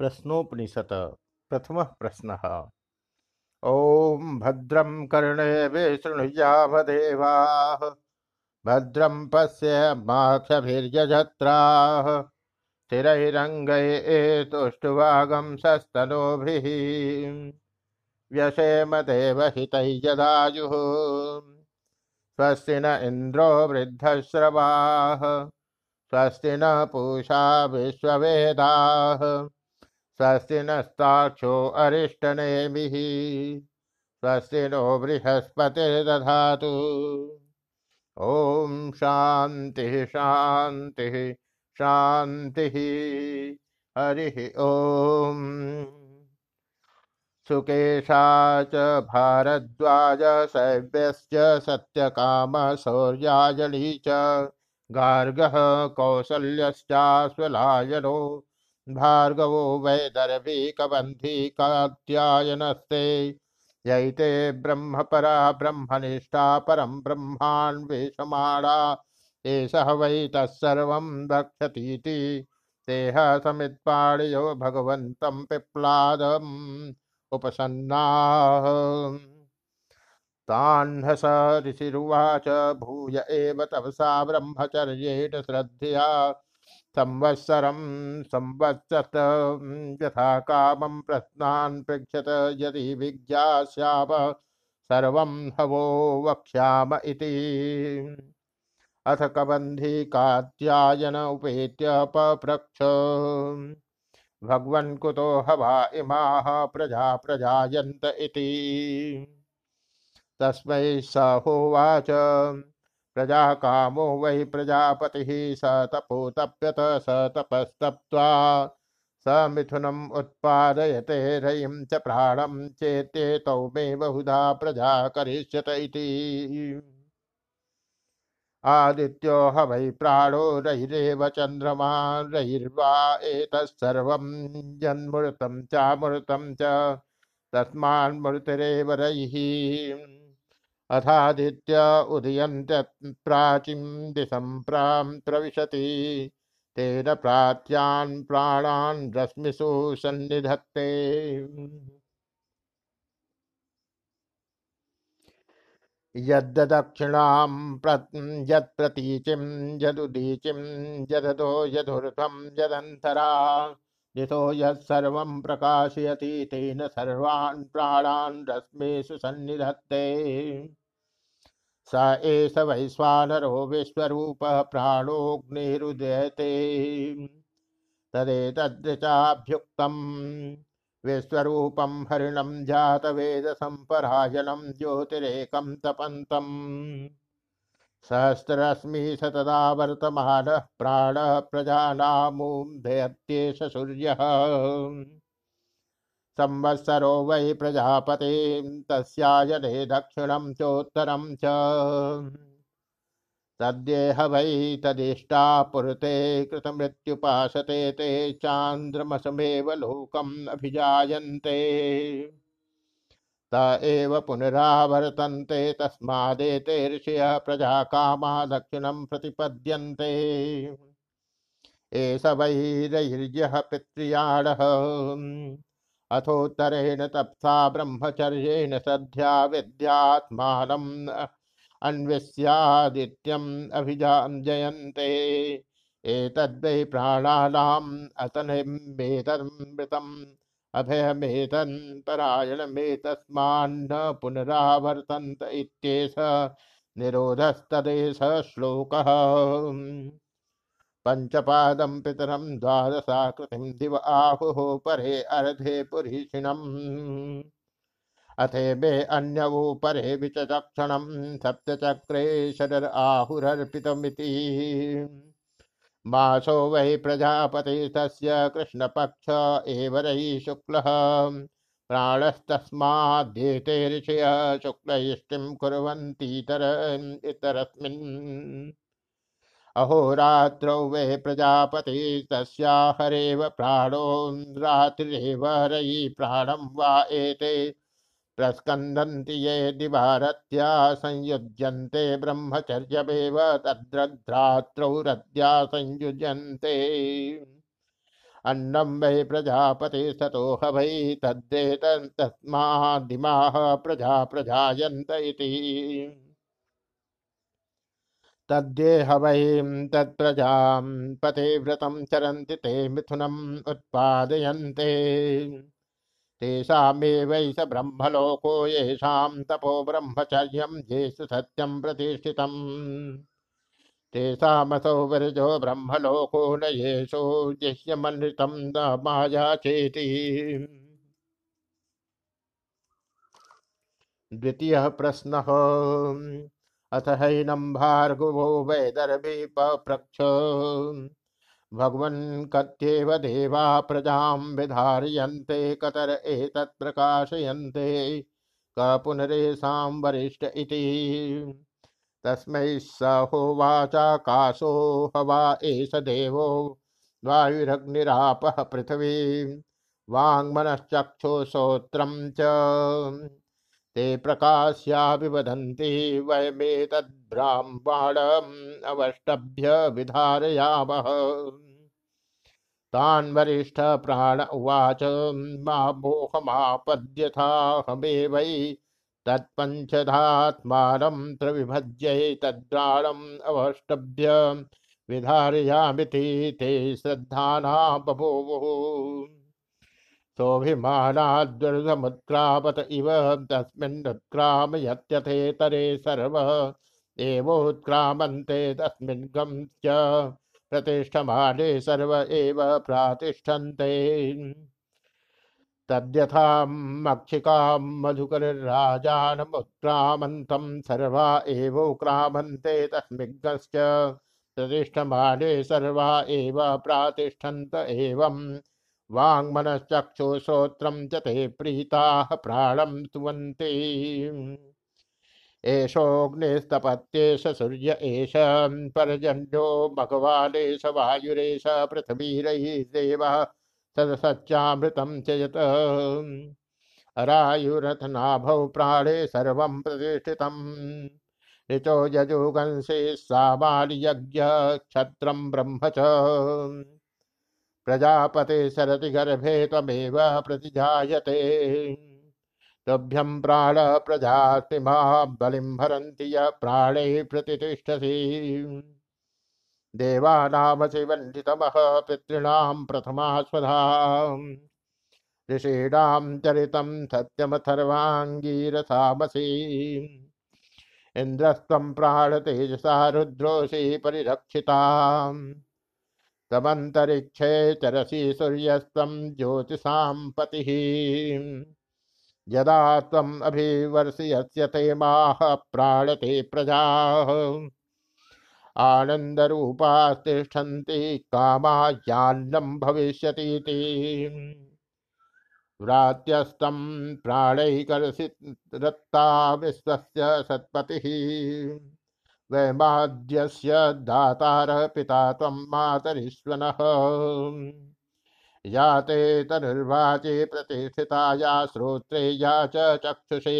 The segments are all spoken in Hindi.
प्रश्नोपनिषद प्रथम प्रश्न। ओं भद्रम कर्णे शृणुयामदेवाः भद्रं पश्यमाक्षभिर्यजत्राः स्थिरैरङ्गये तुष्टुवागं सस्तनोभिः व्यसेम देवहितैर्यदायुः स्वस्ति न इंद्रो वृद्धश्रवाः स्वस्ति न पूषा विश्ववेदाः। स्वस्ति नस्ताक्षो अरिष्टनेमिः स्वस्ति नो बृहस्पतिर्दधातु ॐ शान्तिः शान्तिः शान्तिः। हरिः ॐ। सुकेशा च भारद्वाज शैव्यश्च सत्यकामशौर्याजली च, गार्गः कौसल्यश्चाश्वलायनो भार्गवो वैदर्भिकबन्धी कात्यायनस्ते। यैते ब्रह्मपरा ब्रह्मनिष्ठा परं ब्रह्मान्वेषमाणा। एषः वै तत्सर्वं रक्षतीति तेह समित्पाणियो भगवन्तं पिप्लादम् उपसन्नाः। तान्हस ऋषिरुवाच, भूय एव तपसा ब्रह्मचर्येण श्रद्धया। संवत्सरं संवत्सत यथा कामं प्रश्नान् पृच्छत, यदि विज्ञास्याम सर्वं हवो वक्ष्याम इति। अथ कबन्धी कात्यायन उपेत्य पप्रक्ष। भगवन् कुतो हवा इमाः प्रजा प्रजायन्त इति। तस्मै स होवाच। प्रजा कामो वै प्रजापतिः स तपो तप्यत स तपस्तप्त्वा स मिथुनम् उत्पादयते रयिं च प्राणं चेत्येतौ मे बहुधा प्रजा करिष्यत इति। आदित्यो ह वै प्राणो रहिरेव चन्द्रमा रहिर्वा एतत्सर्वं जन्मृतं चामृतं च तस्मान्मृतिरेव रयिः अथादित्य उदयन्त्यप्राचीं दिशं प्रां प्रविशति। तेन प्राच्यान् प्राणान् रश्मिषु सन्निधत्ते। यद्दक्षिणां यत्प्रतीचिं यदुदीचिं यदतो यदुर्थं यदन्तरा। दिशो यत्सर्वं प्रकाशयति तेन सर्वान् प्राणान् रश्मिषु सन्निधत्ते। स एष वैश्वानरो विश्वरूपः प्राणोऽग्निरुदयते। तदेतदृचाभ्युक्तम् विश्वरूपं हरिणं जातवेदसम्परायणं ज्योतिरेकं तपन्तम् सहस्रश्मि सतदा वर्तमानः प्राणः प्रजानामुदयत्येष सूर्यः। संवत्सरो वै प्रजापते तस्यायने दक्षिणं चोत्तरं च। तद्येह वै तदिष्टा पुरते कृतमृत्युपासते ते चान्द्रमसमेव लोकम् अभिजायन्ते। त एव पुनरावर्तन्ते तस्मादेते ऋषयः प्रजाकामा दक्षिणं प्रतिपद्यन्ते। एष वै रैर्यः पितृयाणः अथोत्तरेण तप्सा ब्रह्मचर्येण सद्ध्या विद्यात्मानम् अन्विष्यादित्यम् अभिजायन्ते एतद्वै प्राणानाम् अतनिमेतमृतम् अभयमेतन्परायणमेतस्मान्न पुनरावर्तन्त इत्येष निरोधस्तदेश श्लोकः। पंचपादं पितरं द्वादशाकृतिं दिव आहुः परे अर्धे पुरीषिणम् अथे मे अन्यवो परे विचक्षणं सप्तचक्रे शरर आहुरर्पितमिति मासो वै प्रजापति तस्य कृष्णपक्ष एव रयि शुक्लः। प्राणस्तस्माद्येते ऋषयः शुक्लयष्टिं कुर्वन्तीतर इतरस्मिन्। अहोरात्रौ वे प्रजापति, तस्या हरेव प्राणो रात्रिरेव रयि प्राणं वा एते। प्रस्कन्दन्ति ये दिवारत्या, संयुज्यन्ते ब्रह्मचर्यमेव, तद्रद्रात्रौ रद्या संयुज्यन्ते। अन्नं वै प्रजापति सतो ह वै तद्दे तस्मादिमाः प्रजा प्रजायन्त इति। तद्देह वै तत्प्रजां पतिव्रतं चरन्ति ते मिथुनम् उत्पादयन्ते। तेषामेवै स ब्रह्मलोको येषां तपो ब्रह्मचर्यं येषु सत्यं प्रतिष्ठितम्। तेषामसौ विरजो ब्रह्मलोको न येषो जिह्यमनृतं न माया चेति। द्वितीयः प्रश्नः। अथ हैनं भार्गवो वैदर्भी पप्रक्ष भगवन् कत्येव देवा प्रजां विधारयन्ते, कतर एतत् प्रकाशयन्ते, क पुनरेषां वरिष्ठ इति। तस्मै स होवाचाकाशो हवा एष देवो वायुरग्निरापः पृथिवी। वाङ्मनश्चक्षुश्रोत्रं च। ते प्रकाश्या विवदन्ति वयमेतद्ब्राह्मणम् अवष्टभ्य विधारयामः। तान् वरिष्ठ प्राण उवाच, मा मोहमापद्यथाहमेवै तत्पञ्चधात्मानं त्रिविभज्यै तद्राणम् अवष्टभ्य विधारयामिति ते श्रद्धाना बभूवुः। सोऽभिमानाद्वृतमुत्क्रामत इव तस्मिन्नुत्क्राम यत्यथेतरे सर्व। एवोत्क्रामन्ते तस्मिन् गं च प्रतिष्ठमाने सर्व एव प्रातिष्ठन्ते। तद्यथामक्षिकां मधुकरराजानमुत्क्रामन्तं सर्वा एवोक्रामन्ते तस्मिग्गश्च प्रतिष्ठमाने सर्वा एव प्रातिष्ठन्त एवम्। वाङ्मनश्चक्षुश्रोत्रं च ते प्रीताः प्राणं स्तुवन्ति एषोऽग्निस्तपत्येष सूर्य, एष पर्जन्यो भगवानेश वायुरेश पृथिवीरैः देवः सदसच्चामृतं च प्राणे सर्वं प्रतिष्ठितम्। ऋचो यजुगंसे सामान्यज्ञ क्षत्रं ब्रह्म च। प्रजापते सरति गर्भे त्वमेव प्रतिजायते। तुभ्यं प्राण प्रजातिमा बलिं भरन्ति य प्राणे प्रतिष्ठसि देवानामसि वन्दितमः पितॄणां प्रथमा स्वधा ऋषीणां चरितं सत्यमथर्वाङ्गीरसामसि। इन्द्रस्त्वं प्राणतेजसा रुद्रोऽसि परिरक्षिताम्। तमन्तरिक्षे चरसि सूर्यस्त्वं ज्योतिषां पतिः। यदा त्वम् अभिवर्षयस्य ते माः प्राणते प्रजाः। आनन्दरूपास्तिष्ठन्ति कामायान्नं भविष्यतीति। व्रात्यस्तं प्राणैकरसिरत्ता विश्वस्य सत्पतिः। वैमाद्यस्य दातारः पिता त्वं मातरीश्वनः या ते तनुर्वाचे प्रतिष्ठिता या श्रोत्रे या च चक्षुषे।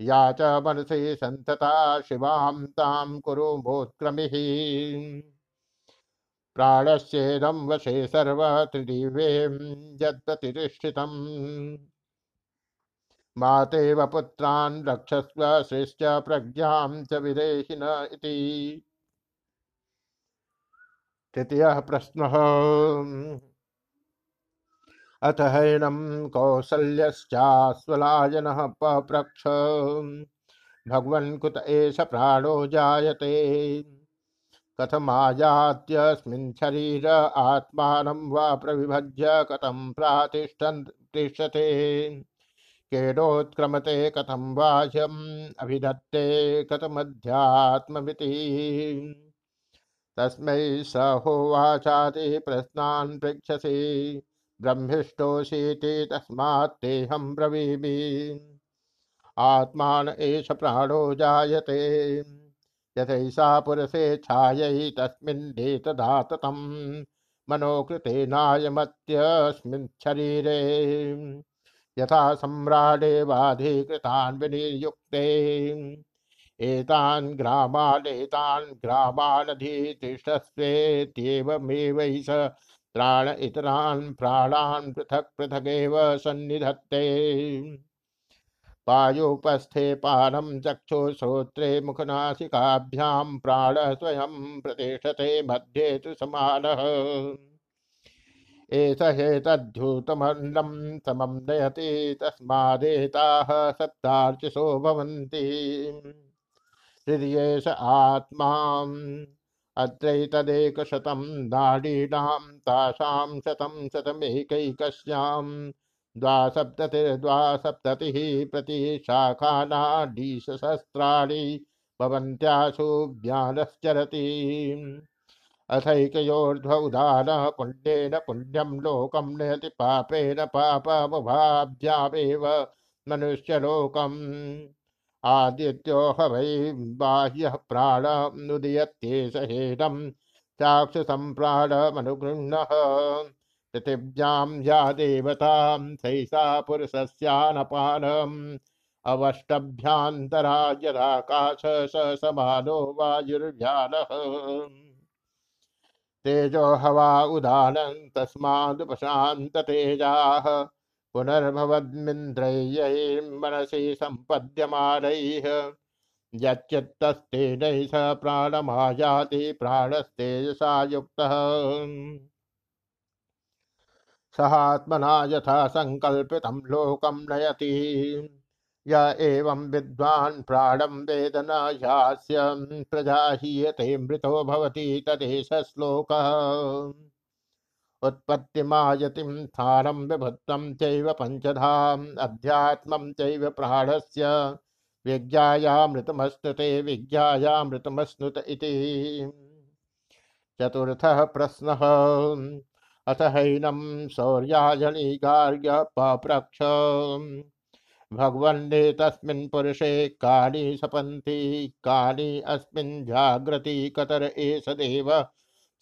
या च मनसि सन्तता शिवां तां कुरु मोत्क्रमिः प्राणस्येदं वशे सर्व त्रिदिवें यत्प्रतिष्ठितम् मातेव पुत्रान् रक्षस्व श्रेष्ठ प्रज्ञां च विदेहिन तृतीयः प्रश्नः। अथ हैनं कौसल्यश्चास्वलायनः पप्रक्ष भगवन् कुत एष प्राणो जायते। कथमायात्यस्मिन् शरीर आत्मानं वा प्रविभज्य कथं प्रातिष्ठन् तिष्ठते। केनोत्क्रमते कथम बाह्यम अभिधत्ते कथमध्यात्ममिति। तस्मै स होवाचाति प्रश्नान् पृच्छसि ब्रह्मिष्टोऽसीति तस्मात्तेऽहं ब्रवीमि। आत्मान एष प्राणो जायते, यथैषा पुरसे छायै तस्मिन्नेतदाततं मनोकृतेनायमत्यस्मिन् शरीरे। यथा सम्राटे वाधिकृतान् विनिर्युक्ते। एतान् ग्रामानेतान् ग्रामानधितिष्ठस्वेत्येवमेवै स प्राण इतरान् प्राणान् पृथक् पृथगेव सन्निधत्ते। वायुपस्थे पानं चक्षुश्रोत्रे मुखनासिकाभ्यां प्राणः स्वयं प्रतिष्ठते मध्ये तु समानः। एष हेतद्धूतमन्नं समं नयति तस्मादेताः सप्तार्चिषो भवन्ति। हृदयेश आत्मा अत्रैतदेकशतं नाडीनां, तासां शतं शतमेकैकस्याम् द्वासप्ततिर्द्वासप्ततिः भवन्त्यासु ज्ञानश्चरति। अथैकयोर्ध्व उदानः पुण्येन पुण्यं लोकं नयति पापेन पापमुभाभ्यामेव मनुष्यलोकम्। आदित्यो ह वै बाह्यः प्राणमुदीयत्येष हेदं चाक्षुषं प्राणमनुगृह्णः पृथिव्यां या देवतां सैषा पुरुषस्यानपानम्। अवष्टभ्यान्तरा यदाकाश स समानो वायुर्व्यालः तेजो हवा उदानं तस्मादुपशान्ततेजाः पुनर्भवद्मिन्द्रय्यैर्मनसि सम्पद्यमानैः। यच्चित्तस्तेनैः स प्राणमायाति, प्राणस्तेजसा युक्तः। सहात्मना यथा संकल्पितं लोकं नयति। य एवं विद्वान् प्राणं वेद न ह्यास्य प्रजा हीयते मृतो भवति तदेश श्लोकः उत्पत्तिमायतिं स्थानं विभुत्वं चैव पञ्चधाम्, अध्यात्मं चैव प्राणस्य। विज्ञायामृतमस्तुते विज्ञायामृतमश्नुत इति। चतुर्थः प्रश्नः, अथ हैनं शौर्याजनिगार्ग्य पप्रक्ष भगवन्ने तस्मिन् पुरुषे कानि सपन्ति कानि अस्मिन् जाग्रति कतर एष देव।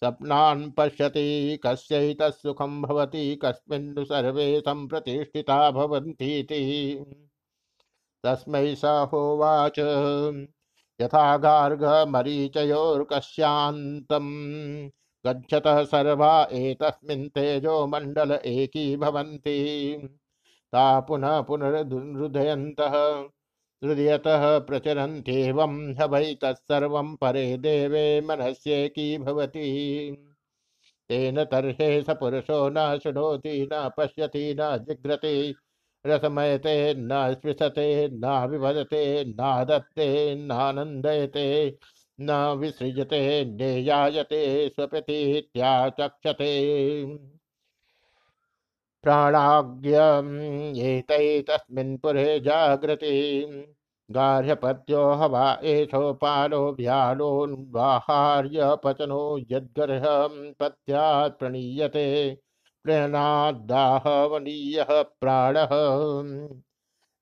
स्वप्नान् पश्यति कस्यैतत्सुखं भवति कस्मिन्नु सर्वे सम्प्रतिष्ठिता भवन्तीति। तस्मै स होवाच यथा गार्गमरीचयोर्कस्यान्तम् गच्छतः सर्वा एतस्मिन् तेजो मण्डल एकी भवन्ति। ता पुनः पुनरुदयन्तः हृदयतः प्रचरन्त्येवं ह वै तत्सर्वं परे देवे मनस्येकी भवति। तेन तर्हे स पुरुषो न शृणोति न पश्यति, न जिघ्रति। रसमयते, न स्पृशते न विभजते न दत्ते नानन्दयते न विसृजते, नेयायते स्वपतीत्याचक्षते प्राणाग्येतैतस्मिन् पुरे जागृति। गार्हपत्यो हवा एषोपालो व्यालोन्वाहार्यपचनो यद्गर्हं पत्यात् प्रणीयते। प्रेरणादाहवनीयः प्राणः।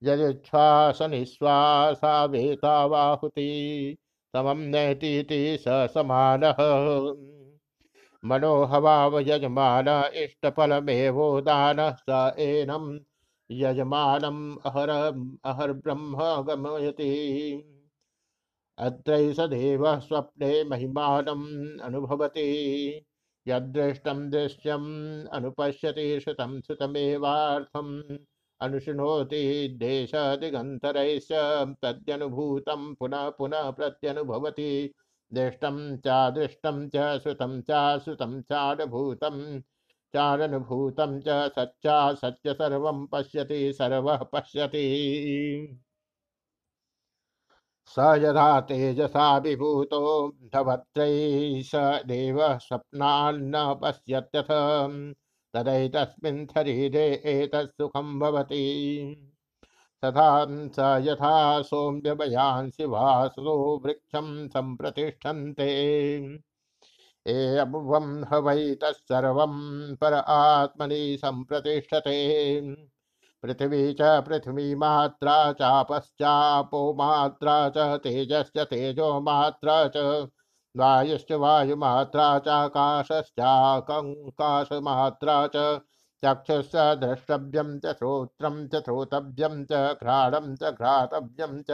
यजुच्छ्वासनिश्वासा वेतावाहुति समम नैतीति स समानः। मनोहवाव यजमान इष्टफलमेवोदानः स एनम् यजमानम् अहर अहर्ब्रह्म गमयति अत्रैष देवः स्वप्ने महिमानम् अनुभवति। यदृष्टं दृश्यम् अनुपश्यति श्रुतं श्रुतमेवार्थम् अनुशृणोति देशदिगन्तरैश्च तद्यनुभूतं पुनः पुनः प्रत्यनुभवति। दृष्टं चादृष्टं च श्रुतं चाश्रुतं चानुभूतं चारनुभूतं च सच्चा सच्च सर्वं पश्यति, सर्वः पश्यति। स यथा तेजसा विभूतो धवत्रैः स देवः स्वप्नान्न पश्यत्यथ, तदैतस्मिन् शरीरे एतत्सुखं भवति। तथा स यथा सौम्यभयांसि वासो वृक्षं सम्प्रतिष्ठन्ते। एवं ह वै पर आत्मनि सम्प्रतिष्ठते। पृथिवी च पृथिवीमात्रा चापश्चापो मात्रा च तेजश्च तेजो मात्रा च वायुश्च वायुमात्रा चाकाशश्चाकाशमात्रा च चक्षुश्च द्रष्टव्यं च श्रोत्रं च श्रोतव्यं च घ्राणं च घ्रातव्यं च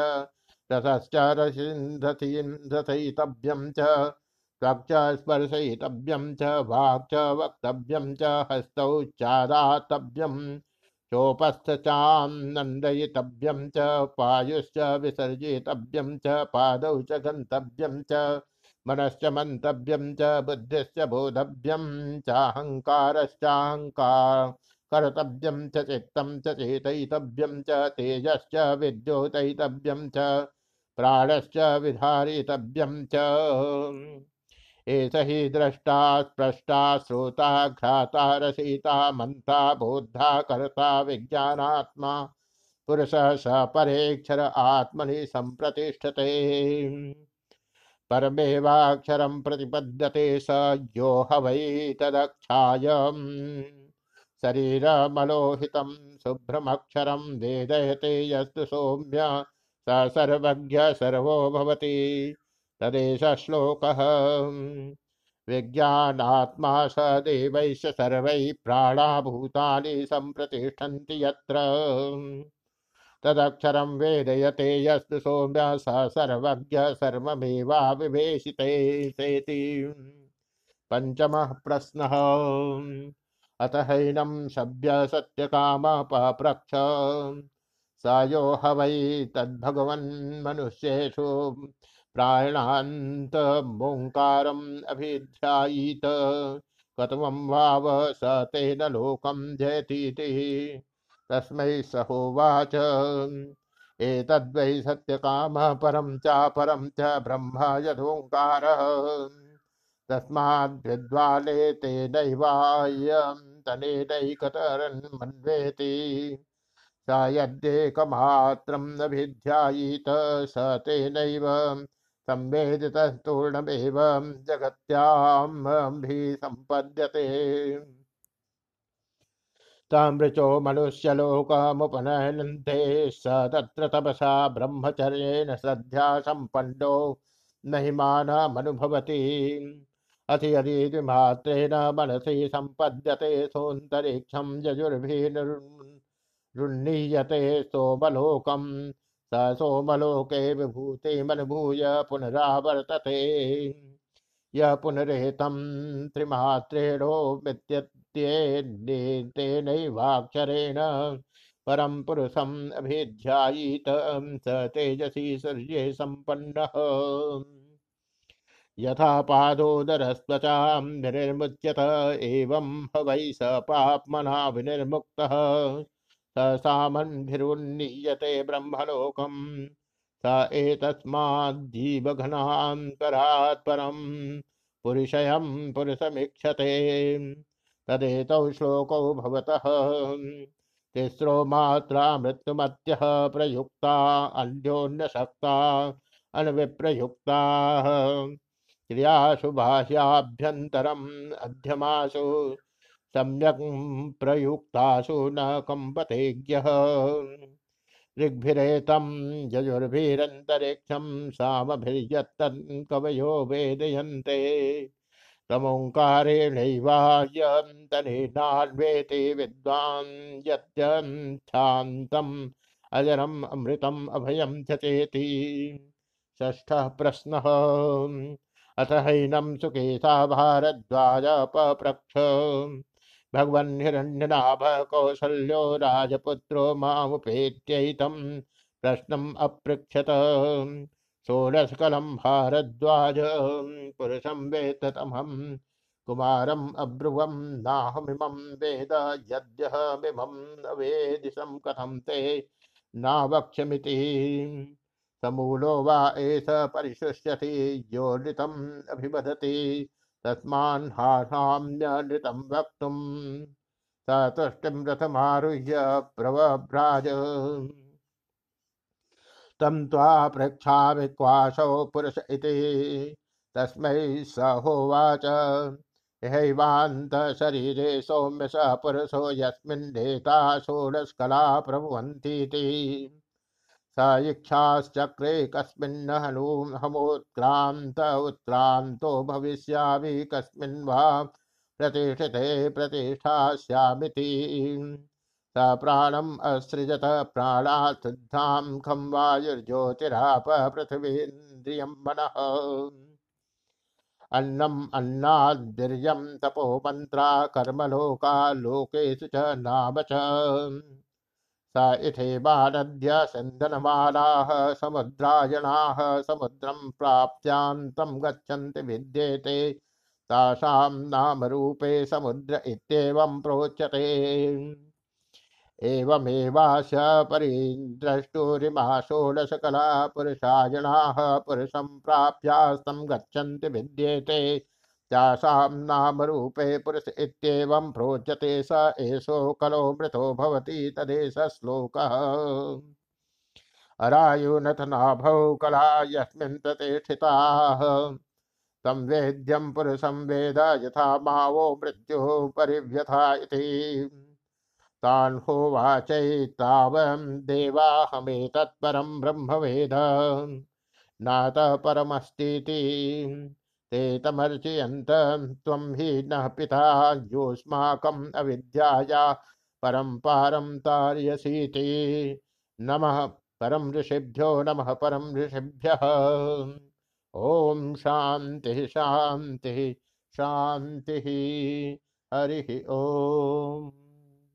रसश्च रसिन्धथितव्यं च त्वक् स्पर्शयितव्यं च वाक् च वक्तव्यं च हस्तौ चादातव्यं चोपस्थचान्नन्दयितव्यं च पायुश्च विसर्जितव्यं च पादौ च गन्तव्यं च मनश्च मन्तव्यं च बुद्धिश्च बोधव्यं चाहङ्कारश्चाहङ्कार, कर्तव्यं च चित्तं च चेतयितव्यं च तेजश्च विद्योतयितव्यं च प्राणश्च विधारितव्यं च। एष हि द्रष्टा, स्पृष्टा, श्रोता, घ्राता, रसिता, मन्ता, बोद्धा, कर्ता, विज्ञानात्मा, पुरुषः स परेक्षर आत्मनि सम्प्रतिष्ठते। परमेवाक्षरं प्रतिपद्यते स यो ह वै तदक्षायम् शुभ्रमक्षरं वेदयते यस्तु सौम्य, स सर्वज्ञ सर्वो भवति तदेश श्लोकः। विज्ञानात्मा स देवैश्च सर्वैः प्राणाभूतानि सम्प्रतिष्ठन्ति यत्र। तदक्षरं वेदयते यस्तु सौम्य स सर्वज्ञ सर्वमेवाविवेशिते सेति। पञ्चमः प्रश्नः। अत हैनम सभ्य सत्य काम पप्रक्ष सायो ह वै तद्भगवन् मनुष्येषु। प्रायणान्त अभिध्यायीत। कथमं वाव स तेन लोकं जयतीति। तस्मै सहोवाच। एतद्वै सत्यकामः परं चापरं च ब्रह्म यथोङ्कारः तस्माद्विद्वाले तेनैवायम् तनेनैकतरन्मन्वेति। स यद्येकमात्रम् अभिध्यायीत स तेनैव संवेदितस्तूर्णमेव जगत्याम्भिसम्पद्यते तामृचो मनुष्यलोकमुपनयन्ते स तत्र तपसा ब्रह्मचर्येण श्रद्धा सम्पन्नो महिमानमनुभवति। अथ यदि मात्रेण मनसि सम्पद्यते सोऽन्तरिक्षं यजुर्भिरुन्नीयते सोमलोकं। स सोमलोके विभूतिमनुभूय पुनरावर्तते। य पुनरेतं त्रिमात्रेणो मित्यत्येनैवाक्षरेण परं पुरुषम् अभिध्यायीत, स तेजसी सूर्ये सम्पन्नः। यथा पादोदरस्त्वचां विनिर्मुच्यत एवं वै स पाप्मना विनिर्मुक्तः। स सामन्भिरुन्नीयते ब्रह्मलोकं, स एतस्माज्जीवघनान्तरात् परं पुरुषयं पुरुषमीक्षते। तदेतौ श्लोकौ भवतः। तिस्रो मात्रा मृत्युमत्यः प्रयुक्ता, अन्योन्यशक्ता, अन्विप्रयुक्ताः। क्रियासु बाह्याभ्यन्तरम् अध्यमासु, सम्यक् प्रयुक्तासु न कम्पतेज्ञः। ऋग्भिरेतं यजुर्भिरन्तरिक्षं सामभिर्यत्तन् कवयो वेदयन्ते। तमोङ्कारेणैवायन्तनेनान्वेति विद्वान् यत्यन्थान्तम् अजरम् अमृतम् अभयं च चेति षष्ठः प्रश्नः। अथ हैनम सुकेशा भारद्वाज पप्रक्ष भगवन् हिरण्यनाभ कौसल्यो राजपुत्रो मामुपेत्यैतं प्रश्नम् अपृच्छत। षोडशकलं भारद्वाज पुरुषं वेततमहं कुमारम् अब्रुवं नाहमिमं वेद, यद्यहमिमम् अवेदिशं कथं ते नावक्ष्यमिति। समूलो वा एष परिशुष्यति, यो नृतम् अभिवदति तस्मान्हासाम्यनृतं वक्तुम्। स तुष्टिं रथमारुह्य प्रवभ्राज। तं त्वा पृच्छामि क्वासौ पुरुष इति। तस्मै स होवाच हैवान्तशरीरे सौम्य स पुरुषो यस्मिन् नेता षोडशकला प्रभुवन्तीति। स इच्छाश्चक्रे कस्मिन्न हनूहमोत्क्रान्त उत्क्रान्तो भविष्यामि कस्मिन् वा प्रतिष्ठिते प्रतिष्ठास्यामिति। स प्राणम असृजत प्राणात् शुद्धां खं वायुर्ज्योतिराप पृथिवीन्द्रियं मनः। अन्नम अन्नाद्वीर्यं तपो मंत्रा कर्मलोका लोकेषु च नाम च। स इथेवानद्य सन्दनमालाः समुद्रायणाः समुद्रं प्राप्त्यान्तं गच्छन्ति विद्येते। तासां नामरूपे समुद्र इत्येवं प्रोच्यते। एवमेवाश परिद्रष्टुरिमा षोडशकला पुरुषायणाः पुरुषं प्राप्यास्तं गच्छन्ति विद्येते त्यासां नामरूपे पुरुष इत्येवं प्रोच्यते स एषो कलो मृतो भवति तदेश श्लोकः अरायुनथ नाभौ कला यस्मिन् प्रतिष्ठिताः। तं वेद्यं पुरुषं वेद यथा मावो मृत्युः परिव्यथा इति। तान् होवाचैतावं देवाहमेतत्परं ब्रह्म वेद नात परमस्तीति, ते तमर्चयन्त त्वं हि नः पिता योऽस्माकम् अविद्याया परं पारं तार्यसीति। नमः परं ऋषिभ्यो, नमः परं ऋषिभ्यः। ॐ शान्तिः शान्तिः शान्तिः। हरिः ॐ